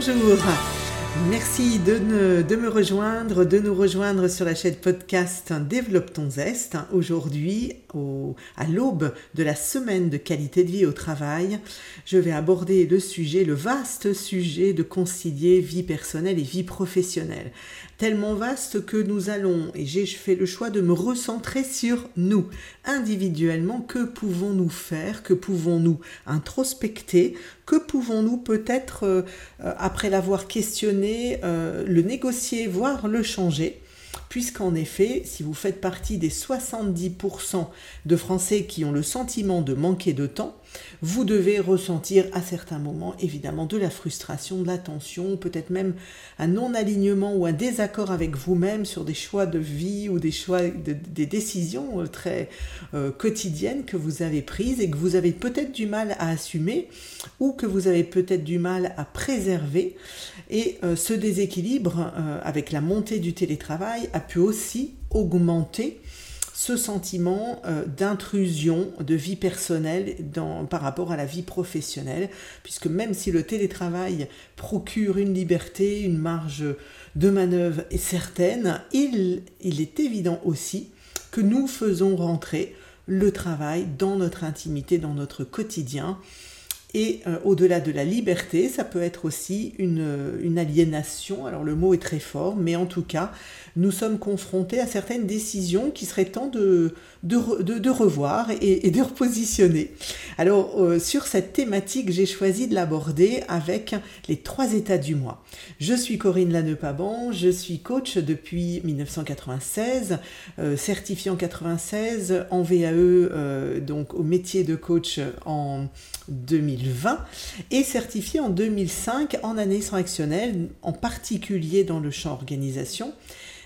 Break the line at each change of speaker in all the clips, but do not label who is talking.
bonjour. Merci de, me rejoindre, de nous rejoindre sur la chaîne podcast Développe ton zeste. Aujourd'hui, à l'aube de la semaine de qualité de vie au travail, je vais aborder le sujet, le vaste sujet de concilier vie personnelle et vie professionnelle. Tellement vaste que nous allons, et j'ai fait le choix de me recentrer sur nous. Individuellement, que pouvons-nous faire? Que pouvons-nous introspecter? Que pouvons-nous peut-être, euh, après l'avoir questionné, euh, le négocier, voire le changer? Puisqu'en effet, si vous faites partie des 70% de Français qui ont le sentiment de manquer de temps, vous devez ressentir à certains moments évidemment de la frustration, de la tension, peut-être même un non-alignement ou un désaccord avec vous-même sur des choix de vie ou des choix, des décisions euh, très euh, quotidiennes que vous avez prises et que vous avez peut-être du mal à assumer ou que vous avez peut-être du mal à préserver. Et euh, ce déséquilibre avec la montée du télétravail a pu aussi augmenter ce sentiment euh, d'intrusion de vie personnelle par rapport à la vie professionnelle, puisque même si le télétravail procure une liberté, une marge de manœuvre est certaine, il est évident aussi que nous faisons rentrer le travail dans notre intimité, dans notre quotidien, et euh, au-delà de la liberté, ça peut être aussi une, aliénation. Alors le mot est très fort, mais en tout cas, nous sommes confrontés à certaines décisions qui seraient temps de, de, revoir et, de repositionner. Alors euh, sur cette thématique, j'ai choisi de l'aborder avec les trois états du mois. Je suis Corinne Lannepaban, je suis coach depuis 1996, euh, certifiée en 96, en VAE, donc au métier de coach en 2000 2020 et certifié en 2005 en année transactionnelle, en particulier dans le champ organisation.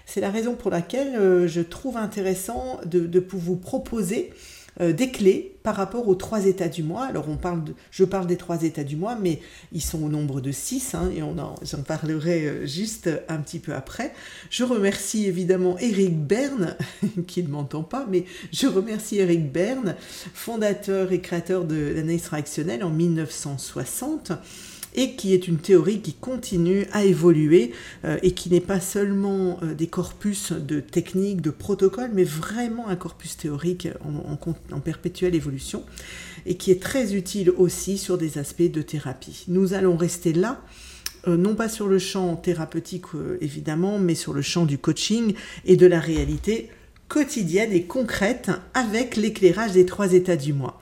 C'est la raison pour laquelle euh, je trouve intéressant de vous proposer euh, des clés par rapport aux trois états du mois. Alors on parle je parle des trois états du mois, mais ils sont au nombre de six, hein, et j'en parlerai euh, juste un petit peu après. Je remercie évidemment Eric Berne, qui ne m'entend pas, mais je remercie Eric Berne, fondateur et créateur de l'analyse réactionnelle en 1960 et qui est une théorie qui continue à évoluer euh, et qui n'est pas seulement euh, des corpus de techniques, de protocoles, mais vraiment un corpus théorique en, perpétuelle évolution et qui est très utile aussi sur des aspects de thérapie. Nous allons rester là euh, non pas sur le champ thérapeutique évidemment, mais sur le champ du coaching et de la réalité quotidienne et concrète avec l'éclairage des trois états du mois.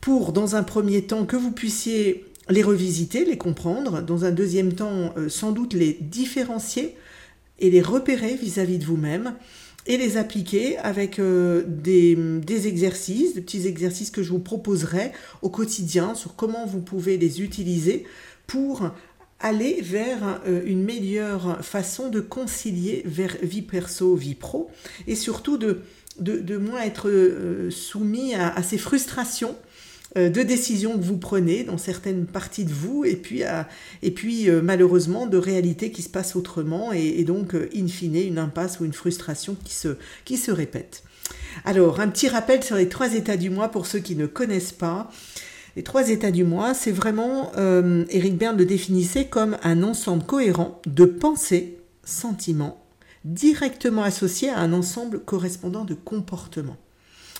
Pour, dans un premier temps, que vous puissiez les revisiter, les comprendre, dans un deuxième temps, euh, sans doute les différencier et les repérer vis-à-vis de vous-même et les appliquer avec euh, des, exercices, des petits exercices que je vous proposerai au quotidien sur comment vous pouvez les utiliser pour aller vers euh, une meilleure façon de concilier vers vie perso, vie pro, et surtout de, moins être soumis à ces frustrations de décisions que vous prenez dans certaines parties de vous et puis, et puis euh, malheureusement de réalités qui se passent autrement et, donc euh, in fine une impasse ou une frustration qui se, qui se répète. Alors un petit rappel sur les trois états du mois pour ceux qui ne connaissent pas. Les trois états du mois, c'est vraiment, Eric Berne le définissait comme un ensemble cohérent de pensées, sentiments, directement associés à un ensemble correspondant de comportements.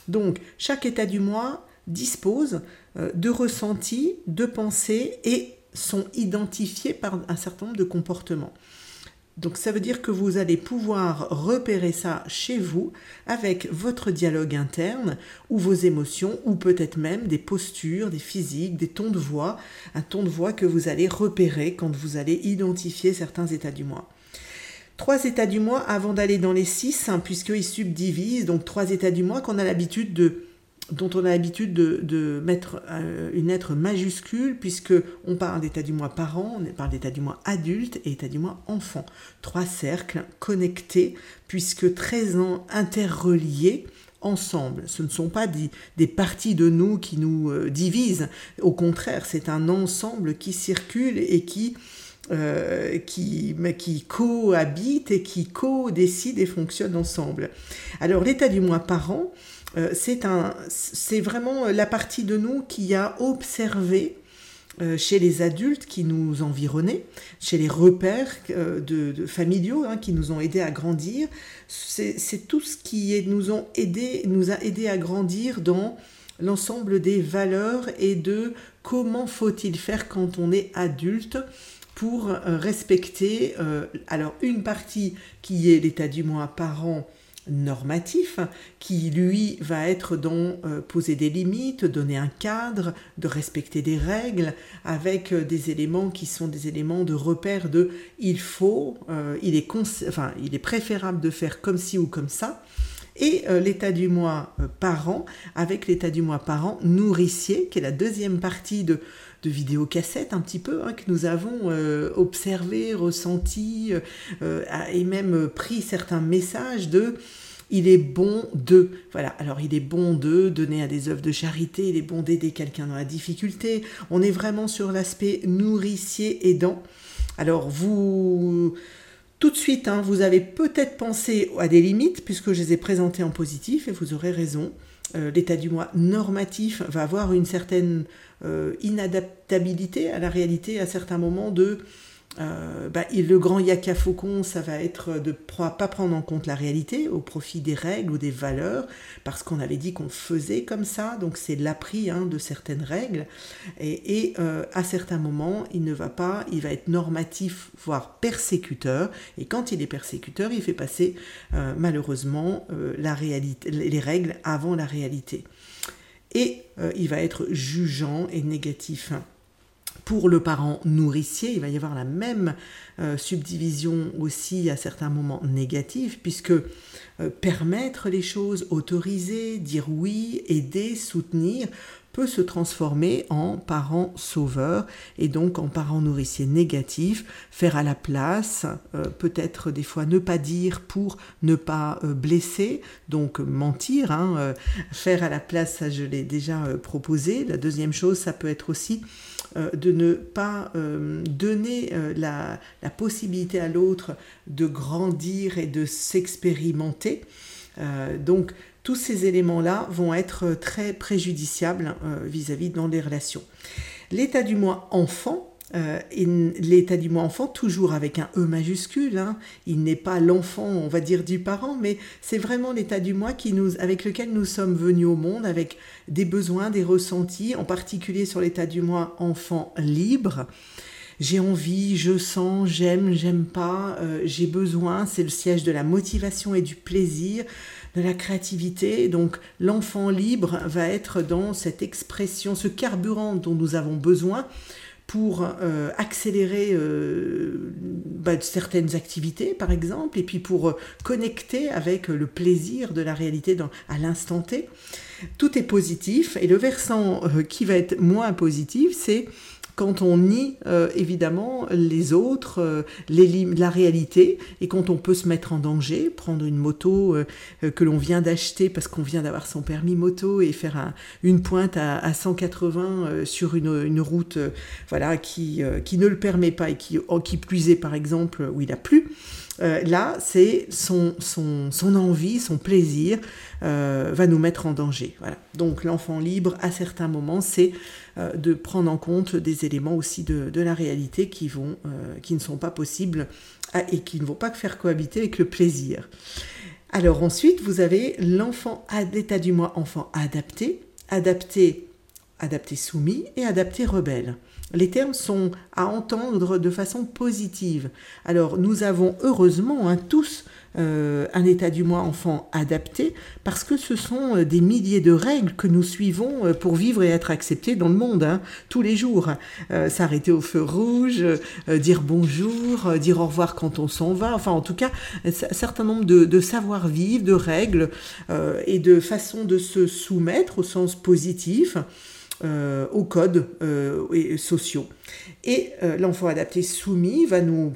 Donc, chaque état du mois disposent euh, de ressentis, de pensées et sont identifiés par un certain nombre de comportements. Donc ça veut dire que vous allez pouvoir repérer ça chez vous avec votre dialogue interne ou vos émotions ou peut-être même des postures, des physiques, des tons de voix, un ton de voix que vous allez repérer quand vous allez identifier certains états du moi. Trois états du moi avant d'aller dans les six, hein, puisqu'ils subdivisent, donc trois états du moi qu'on a l'habitude de dont on a l'habitude de, mettre euh, une lettre majuscule, puisque on parle d'état du mois parent, on parle d'état du mois adulte et état du mois enfant. Trois cercles connectés, puisque 13 ans interreliés ensemble. Ce ne sont pas des, parties de nous qui nous euh, divisent. Au contraire, c'est un ensemble qui circule et qui, euh, qui, qui cohabite et qui co-décide et fonctionne ensemble. Alors l'état du mois parent, euh, c'est vraiment la partie de nous qui a observé chez les adultes qui nous environnaient, chez les repères de, familiaux hein, qui nous ont aidés à grandir. C'est tout ce qui nous, ont nous a aidé à grandir dans l'ensemble des valeurs et de comment faut-il faire quand on est adulte pour respecter alors une partie qui est l'état du moi parent normatif qui lui va être dans euh, poser des limites, donner un cadre, de respecter des règles avec euh, des éléments qui sont des éléments de repère de il faut, euh, il, est il est préférable de faire comme ci ou comme ça. Et l'état du moi parent avec l'état du moi parent nourricier qui est la deuxième partie de, de vidéocassette un petit peu hein, que nous avons observé, ressenti et même pris certains messages de il est bon de, voilà, alors il est bon de donner à des œuvres de charité, il est bon d'aider quelqu'un dans la difficulté. On est vraiment sur l'aspect nourricier aidant. Alors vous, tout de suite, hein, vous avez peut-être pensé à des limites puisque je les ai présentées en positif et vous aurez raison. Euh, l'état du moi normatif va avoir une certaine euh, inadaptabilité à la réalité à certains moments de euh, bah, le grand yaka faucon, ça va être de ne pas prendre en compte la réalité au profit des règles ou des valeurs, parce qu'on avait dit qu'on faisait comme ça, donc c'est l'appris hein, de certaines règles. Et, euh, à certains moments, il ne va pas, il va être normatif, voire persécuteur. Et quand il est persécuteur, il fait passer euh, malheureusement les règles avant la réalité. Et il va être jugeant et négatif pour le parent nourricier, il va y avoir la même euh, subdivision aussi à certains moments négatifs, puisque euh, permettre les choses, autoriser, dire oui, aider, soutenir, se transformer en parent sauveur et donc en parent nourricier négatif, faire à la place, euh, peut-être des fois ne pas dire pour ne pas blesser, donc mentir, hein, faire à la place, ça je l'ai déjà proposé. La deuxième chose, ça peut être aussi euh, de ne pas euh, donner euh, la, possibilité à l'autre de grandir et de s'expérimenter. donc tous ces éléments-là vont être très préjudiciables vis-à-vis -vis dans les relations. L'état du moi enfant, euh, l'état du moi enfant, toujours avec un E majuscule, hein. il n'est pas l'enfant, on va dire, du parent, mais c'est vraiment l'état du moi qui nous, avec lequel nous sommes venus au monde, avec des besoins, des ressentis, en particulier sur l'état du moi enfant libre. J'ai envie, je sens, j'aime, j'aime pas, euh, j'ai besoin, c'est le siège de la motivation et du plaisir, de la créativité. Donc l'enfant libre va être dans cette expression, ce carburant dont nous avons besoin pour euh, accélérer euh, bah, certaines activités, par exemple, et puis pour euh, connecter avec le plaisir de la réalité dans, à l'instant T. Tout est positif, et le versant qui va être moins positif, c'est quand on nie euh, évidemment les autres, euh, les la réalité, et quand on peut se mettre en danger, prendre une moto euh, que l'on vient d'acheter parce qu'on vient d'avoir son permis moto et faire une pointe à, 180 sur une, route voilà, qui, qui ne le permet pas et qui, qui plus est par exemple où il a plu. Là, c'est son, envie, son plaisir va nous mettre en danger. Donc l'enfant libre, à certains moments, c'est euh, de prendre en compte des éléments aussi de, la réalité qui, euh, ne sont pas possibles et qui ne vont pas faire cohabiter avec le plaisir. Alors ensuite, vous avez l'enfant l'état du moi, enfant adapté, adapté, adapté soumis et adapté rebelle. Les termes sont à entendre de façon positive. Alors nous avons heureusement hein, tous euh, un état du moi enfant adapté parce que ce sont euh, des milliers de règles que nous suivons euh, pour vivre et être acceptés dans le monde hein, tous les jours. S'arrêter au feu rouge, dire bonjour, dire au revoir quand on s'en va, enfin en tout cas un certain nombre de, de savoir-vivre, de règles et de façons de se soumettre au sens positif. Aux codes sociaux. Et l'enfant adapté soumis va nous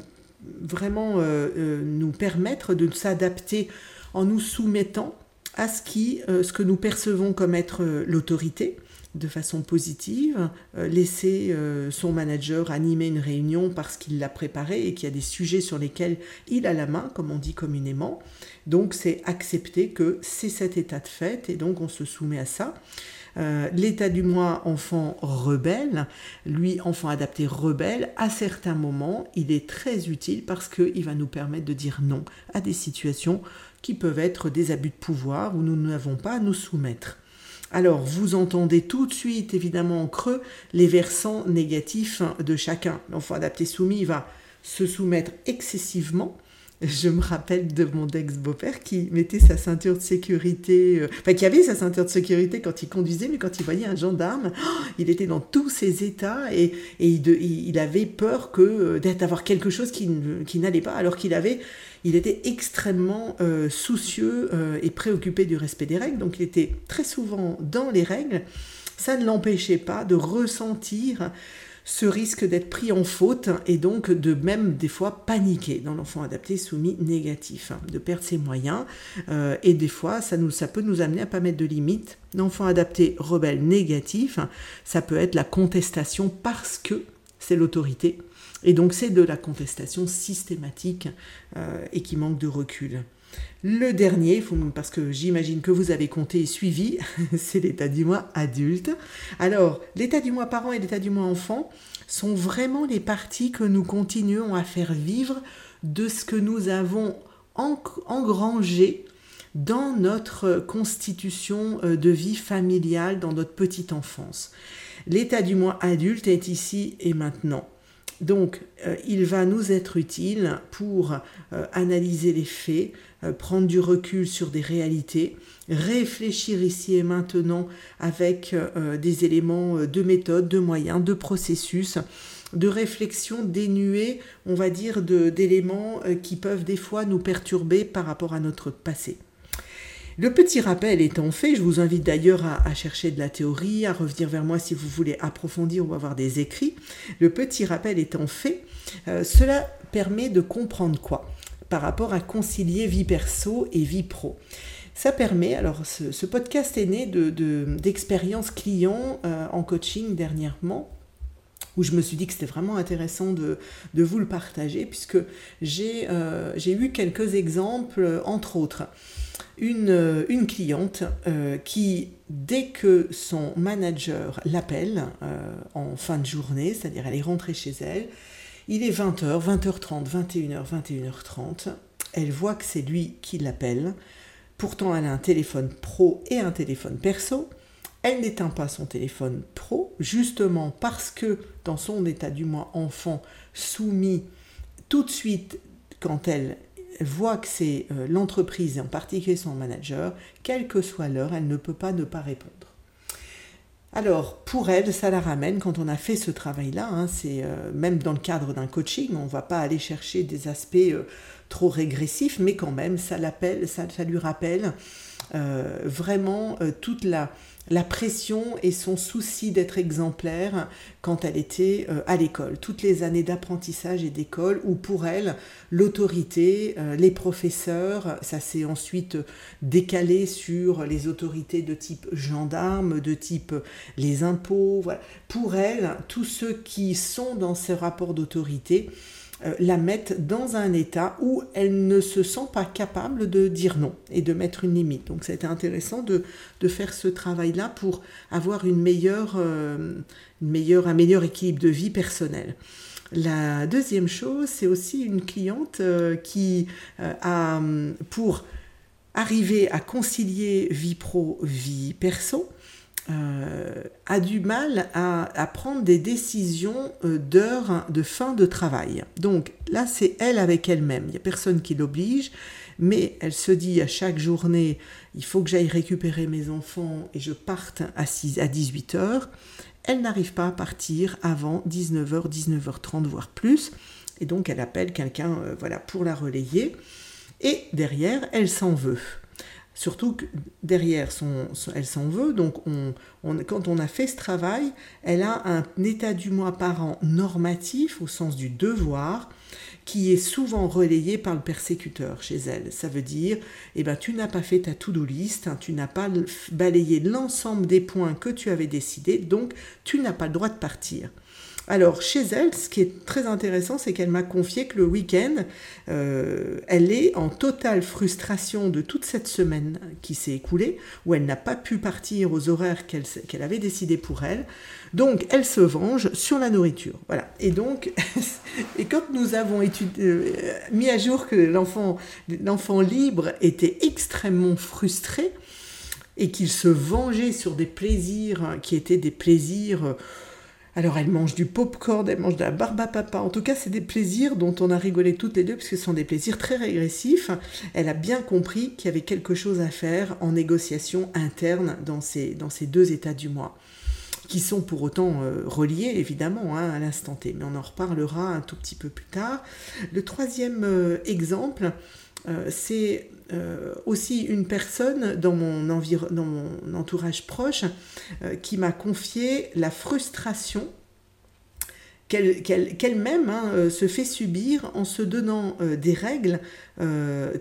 vraiment euh, euh, nous permettre de s'adapter en nous soumettant à ce, qui, euh, ce que nous percevons comme être l'autorité de façon positive, laisser son manager animer une réunion parce qu'il l'a préparé et qu'il y a des sujets sur lesquels il a la main, comme on dit communément. Donc c'est accepter que c'est cet état de fait et donc on se soumet à ça. Euh, l'état du mois enfant rebelle, lui enfant adapté rebelle, à certains moments, il est très utile parce qu'il va nous permettre de dire non à des situations qui peuvent être des abus de pouvoir où nous n'avons pas à nous soumettre. Alors, vous entendez tout de suite, évidemment, en creux, les versants négatifs de chacun. L'enfant adapté soumis va se soumettre excessivement je me rappelle de mon ex-beau-père qui mettait sa ceinture de sécurité, euh, enfin qui avait sa ceinture de sécurité quand il conduisait, mais quand il voyait un gendarme, oh, il était dans tous ses états et, il, avait peur que euh, d'avoir quelque chose qui, n'allait pas, alors qu'il avait, il était extrêmement euh, soucieux et préoccupé du respect des règles, donc il était très souvent dans les règles. Ça ne l'empêchait pas de ressentir ce risque d'être pris en faute et donc de même des fois paniquer dans l'enfant adapté soumis négatif, hein, de perdre ses moyens euh, et des fois ça, peut nous amener à pas mettre de limites. L'enfant adapté rebelle négatif, ça peut être la contestation parce que c'est l'autorité et donc c'est de la contestation systématique euh, et qui manque de recul. Le dernier, parce que j'imagine que vous avez compté et suivi, c'est l'état du mois adulte. Alors, l'état du mois parent et l'état du mois enfant sont vraiment les parties que nous continuons à faire vivre de ce que nous avons engrangé dans notre constitution euh, de vie familiale, dans notre petite enfance. L'état du mois adulte est ici et maintenant. Donc, euh, il va nous être utile pour euh, analyser les faits, euh, prendre du recul sur des réalités, réfléchir ici et maintenant avec des éléments de méthode, de moyens, de processus, de réflexion dénués, on va dire, d'éléments qui peuvent des fois nous perturber par rapport à notre passé. Le petit rappel étant fait, je vous invite d'ailleurs à, chercher de la théorie, à revenir vers moi si vous voulez approfondir ou avoir des écrits. Le petit rappel étant fait, euh, cela permet de comprendre quoi par rapport à concilier vie perso et vie pro. Ça permet, alors ce, podcast est né d'expériences de, clients euh, en coaching dernièrement, où je me suis dit que c'était vraiment intéressant de, vous le partager, puisque j'ai euh, eu quelques exemples, entre autres une, euh, une cliente euh, qui, dès que son manager l'appelle euh, en fin de journée, c'est-à-dire elle est rentrée chez elle, il est 20h, 20h30, 21h, 21h30, elle voit que c'est lui qui l'appelle. Pourtant, elle a un téléphone pro et un téléphone perso. Elle n'éteint pas son téléphone pro, justement parce que dans son état du moins enfant soumis, tout de suite, quand elle voit que c'est euh, l'entreprise, en particulier son manager, quelle que soit l'heure, elle ne peut pas ne pas répondre. Alors, pour elle, ça la ramène, quand on a fait ce travail-là, hein, c'est euh, même dans le cadre d'un coaching, on ne va pas aller chercher des aspects euh, trop régressifs, mais quand même, ça, l'appelle, ça lui rappelle vraiment toute la, la pression et son souci d'être exemplaire quand elle était euh, à l'école. Toutes les années d'apprentissage et d'école où pour elle, l'autorité, euh, les professeurs, ça s'est ensuite décalé sur les autorités de type gendarme, de type les impôts. Pour elle, tous ceux qui sont dans ce rapport d'autorité, euh, la mettent dans un état où elle ne se sent pas capable de dire non et de mettre une limite. Donc c'était intéressant de, faire ce travail-là pour avoir une meilleure, euh, une meilleure, un meilleur équilibre de vie personnelle. La deuxième chose, c'est aussi une cliente euh, qui a, pour arriver à concilier vie pro, vie perso, euh, a du mal à, prendre des décisions euh, d'heures de fin de travail. Donc là, c'est elle avec elle-même. Il n'y a personne qui l'oblige, mais elle se dit à chaque journée, il faut que j'aille récupérer mes enfants et je parte à, 6, à 18 heures. Elle n'arrive pas à partir avant 19h, 19h30, voire plus. Et donc elle appelle quelqu'un euh, voilà, pour la relayer. Et derrière, elle s'en veut. Surtout que derrière, son, elle s'en veut. Donc, quand on a fait ce travail, elle a un état du mois parent normatif au sens du devoir qui est souvent relayé par le persécuteur chez elle. Ça veut dire, eh ben, tu n'as pas fait ta to-do list, hein, tu n'as pas balayé l'ensemble des points que tu avais décidé, donc tu n'as pas le droit de partir. Alors, chez elle, ce qui est très intéressant, c'est qu'elle m'a confié que le week-end, euh, elle est en totale frustration de toute cette semaine qui s'est écoulée, où elle n'a pas pu partir aux horaires qu'elle avait décidé pour elle. Donc, elle se venge sur la nourriture. Voilà. Et donc, et quand nous avons étudié, euh, mis à jour que l'enfant libre était extrêmement frustré et qu'il se vengeait sur des plaisirs qui étaient des plaisirs alors elle mange du pop-corn, elle mange de la barbe à papa. En tout cas, c'est des plaisirs dont on a rigolé toutes les deux parce que ce sont des plaisirs très régressifs. Elle a bien compris qu'il y avait quelque chose à faire en négociation interne dans ces, deux états du mois qui sont pour autant euh, reliés évidemment hein, à l'instant T, mais on en reparlera un tout petit peu plus tard. Le troisième euh, exemple, euh, c'est euh, aussi une personne dans mon, dans entourage proche euh, qui m'a confié la frustration qu'elle-même hein, se fait subir en se donnant des règles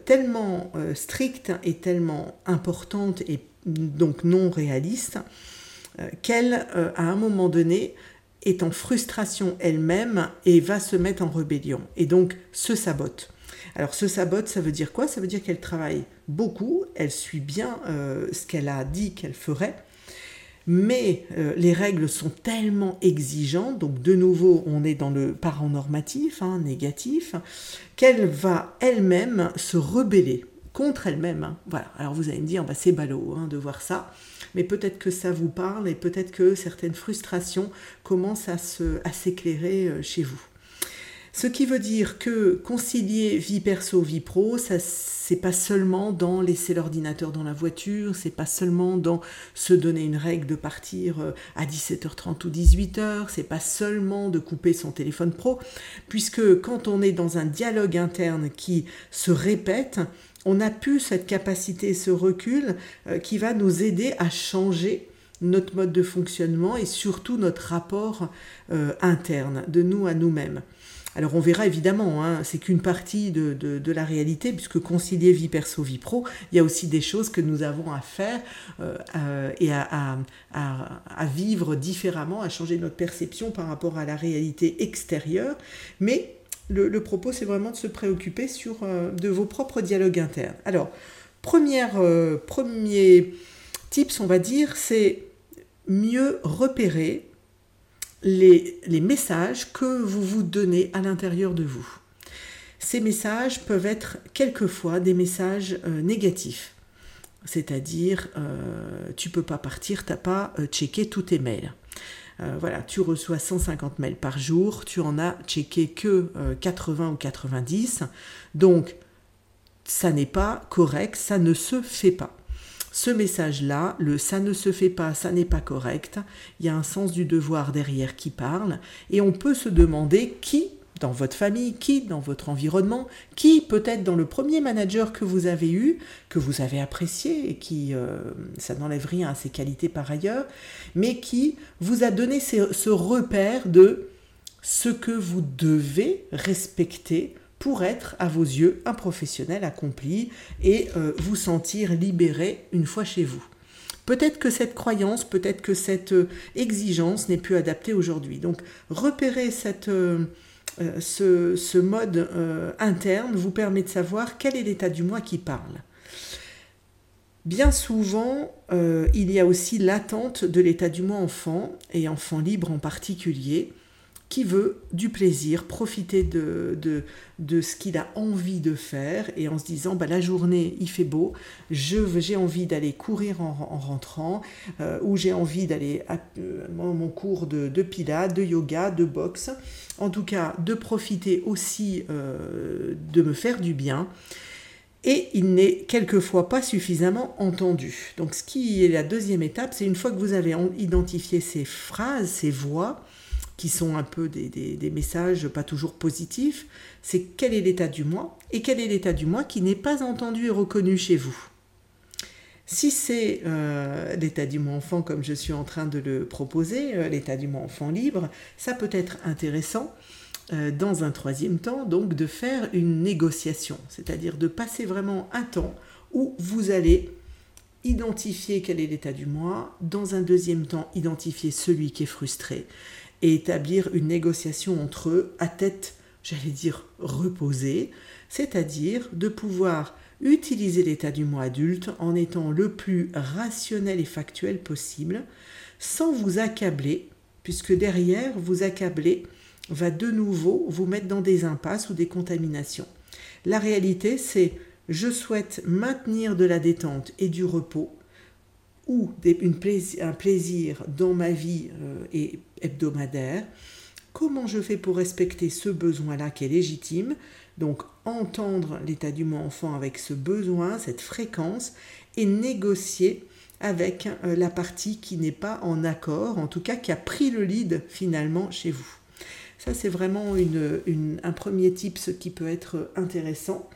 tellement strictes et tellement importantes et donc non réalistes qu'elle, à un moment donné, est en frustration elle-même et va se mettre en rébellion et donc se sabote. Alors ce sabote, ça veut dire quoi? Ça veut dire qu'elle travaille beaucoup, elle suit bien euh, ce qu'elle a dit qu'elle ferait, mais euh, les règles sont tellement exigeantes, donc de nouveau on est dans le parent normatif, hein, négatif, qu'elle va elle-même se rebeller contre elle-même. Hein. Voilà, alors vous allez me dire, bah, c'est ballot hein, de voir ça, mais peut-être que ça vous parle et peut-être que certaines frustrations commencent à s'éclairer euh, chez vous. Ce qui veut dire que concilier vie perso, vie pro, ça c'est pas seulement dans laisser l'ordinateur dans la voiture, c'est pas seulement dans se donner une règle de partir euh, à 17h30 ou 18h, c'est pas seulement de couper son téléphone pro, puisque quand on est dans un dialogue interne qui se répète, on a plus cette capacité, ce recul euh, qui va nous aider à changer notre mode de fonctionnement et surtout notre rapport euh, interne de nous à nous-mêmes. Alors on verra évidemment, hein, c'est qu'une partie de, la réalité, puisque concilier vie perso, vie pro, il y a aussi des choses que nous avons à faire euh, euh, et à, vivre différemment, à changer notre perception par rapport à la réalité extérieure. Mais le, propos, c'est vraiment de se préoccuper sur, euh, de vos propres dialogues internes. Alors, premier tips, on va dire, c'est mieux repérer les, messages que vous vous donnez à l'intérieur de vous. Ces messages peuvent être quelquefois des messages euh, négatifs. C'est-à-dire, euh, tu peux pas partir, t'as pas euh, checké tous tes mails. voilà, tu reçois 150 mails par jour, tu en as checké que 80 ou 90. Donc, ça n'est pas correct, ça ne se fait pas ce message-là, le ça ne se fait pas, ça n'est pas correct, il y a un sens du devoir derrière qui parle, et on peut se demander qui dans votre famille, qui dans votre environnement, qui peut-être dans le premier manager que vous avez eu, que vous avez apprécié et qui, euh, ça n'enlève rien à ses qualités par ailleurs, mais qui vous a donné ce repère de ce que vous devez respecter pour être à vos yeux un professionnel accompli et euh, vous sentir libéré une fois chez vous. Peut-être que cette croyance, peut-être que cette euh, exigence n'est plus adaptée aujourd'hui. Donc repérer euh, ce, mode interne vous permet de savoir quel est l'état du moi qui parle. Bien souvent, il y a aussi l'attente de l'état du moi enfant, et enfant libre en particulier, qui veut du plaisir, profiter de, ce qu'il a envie de faire et en se disant bah, la journée il fait beau, j'ai envie d'aller courir en, rentrant euh, ou j'ai envie d'aller à euh, mon cours de, de pilates, de yoga, de boxe, en tout cas de profiter aussi euh, de me faire du bien et il n'est quelquefois pas suffisamment entendu. Donc ce qui est la deuxième étape, c'est une fois que vous avez identifié ces phrases, ces voix, qui sont un peu des, messages pas toujours positifs, c'est quel est l'état du moi et quel est l'état du moi qui n'est pas entendu et reconnu chez vous. Si c'est euh, l'état du moi enfant comme je suis en train de le proposer, euh, l'état du moi enfant libre, ça peut être intéressant euh, dans un troisième temps, donc de faire une négociation, c'est-à-dire de passer vraiment un temps où vous allez identifier quel est l'état du moi, dans un deuxième temps identifier celui qui est frustré, et établir une négociation entre eux à tête, j'allais dire, reposée, c'est-à-dire de pouvoir utiliser l'état du moi adulte en étant le plus rationnel et factuel possible, sans vous accabler, puisque derrière, vous accabler va de nouveau vous mettre dans des impasses ou des contaminations. La réalité, c'est je souhaite maintenir de la détente et du repos ou un plaisir dans ma vie euh, hebdomadaire. Comment je fais pour respecter ce besoin-là qui est légitime? Donc entendre l'état du moi enfant avec ce besoin, cette fréquence, et négocier avec euh, la partie qui n'est pas en accord, en tout cas qui a pris le lead finalement chez vous. Ça, c'est vraiment un premier ce qui peut être intéressant.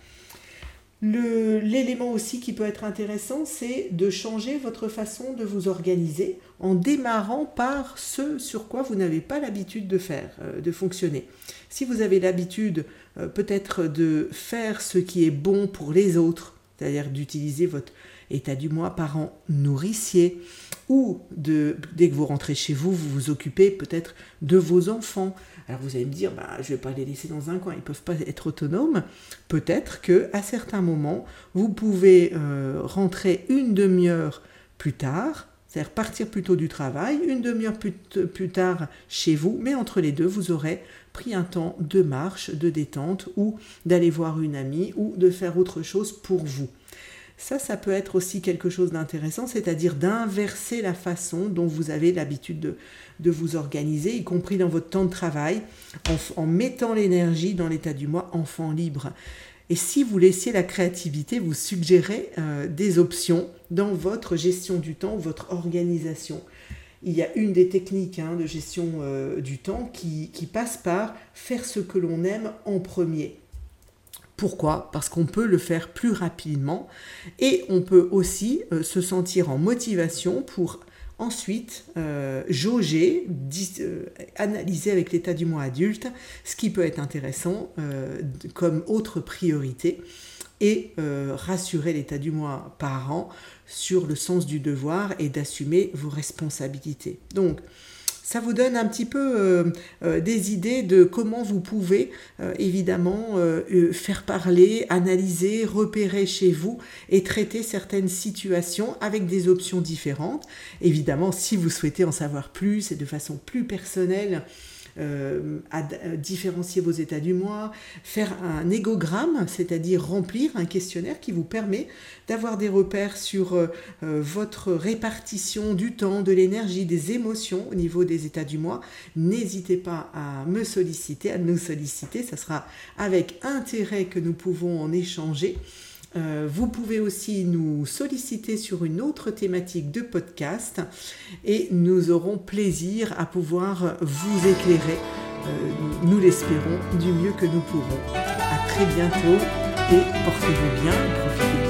L'élément aussi qui peut être intéressant, c'est de changer votre façon de vous organiser en démarrant par ce sur quoi vous n'avez pas l'habitude de faire, euh, de fonctionner. Si vous avez l'habitude euh, peut-être de faire ce qui est bon pour les autres, c'est-à-dire d'utiliser votre état du mois parent nourricier, ou dès que vous rentrez chez vous, vous vous occupez peut-être de vos enfants, alors vous allez me dire, bah, je ne vais pas les laisser dans un coin, ils ne peuvent pas être autonomes. Peut-être que à certains moments, vous pouvez euh, rentrer une demi-heure plus tard, c'est-à-dire partir plus tôt du travail, une demi-heure plus, plus tard chez vous, mais entre les deux, vous aurez pris un temps de marche, de détente, ou d'aller voir une amie, ou de faire autre chose pour vous. Ça, ça peut être aussi quelque chose d'intéressant, c'est-à-dire d'inverser la façon dont vous avez l'habitude de, vous organiser, y compris dans votre temps de travail, en, mettant l'énergie dans l'état du moi enfant libre. Et si vous laissiez la créativité vous suggérer euh, des options dans votre gestion du temps, votre organisation. Il y a une des techniques hein, de gestion euh, du temps qui passe par faire ce que l'on aime en premier. Pourquoi? Parce qu'on peut le faire plus rapidement et on peut aussi euh, se sentir en motivation pour ensuite euh, jauger, euh, analyser avec l'état du moi adulte ce qui peut être intéressant comme autre priorité et rassurer l'état du moi parent sur le sens du devoir et d'assumer vos responsabilités. Donc, ça vous donne un petit peu euh, euh, des idées de comment vous pouvez euh, évidemment faire parler, analyser, repérer chez vous et traiter certaines situations avec des options différentes. Évidemment, si vous souhaitez en savoir plus et de façon plus personnelle, euh, à, différencier vos états du mois, faire un égogramme, c'est-à-dire remplir un questionnaire qui vous permet d'avoir des repères sur euh, euh, votre répartition du temps, de l'énergie, des émotions au niveau des états du mois. N'hésitez pas à me solliciter, à nous solliciter, ça sera avec intérêt que nous pouvons en échanger. Euh, vous pouvez aussi nous solliciter sur une autre thématique de podcast et nous aurons plaisir à pouvoir vous éclairer, euh, nous l'espérons, du mieux que nous pourrons. À très bientôt et portez-vous bien.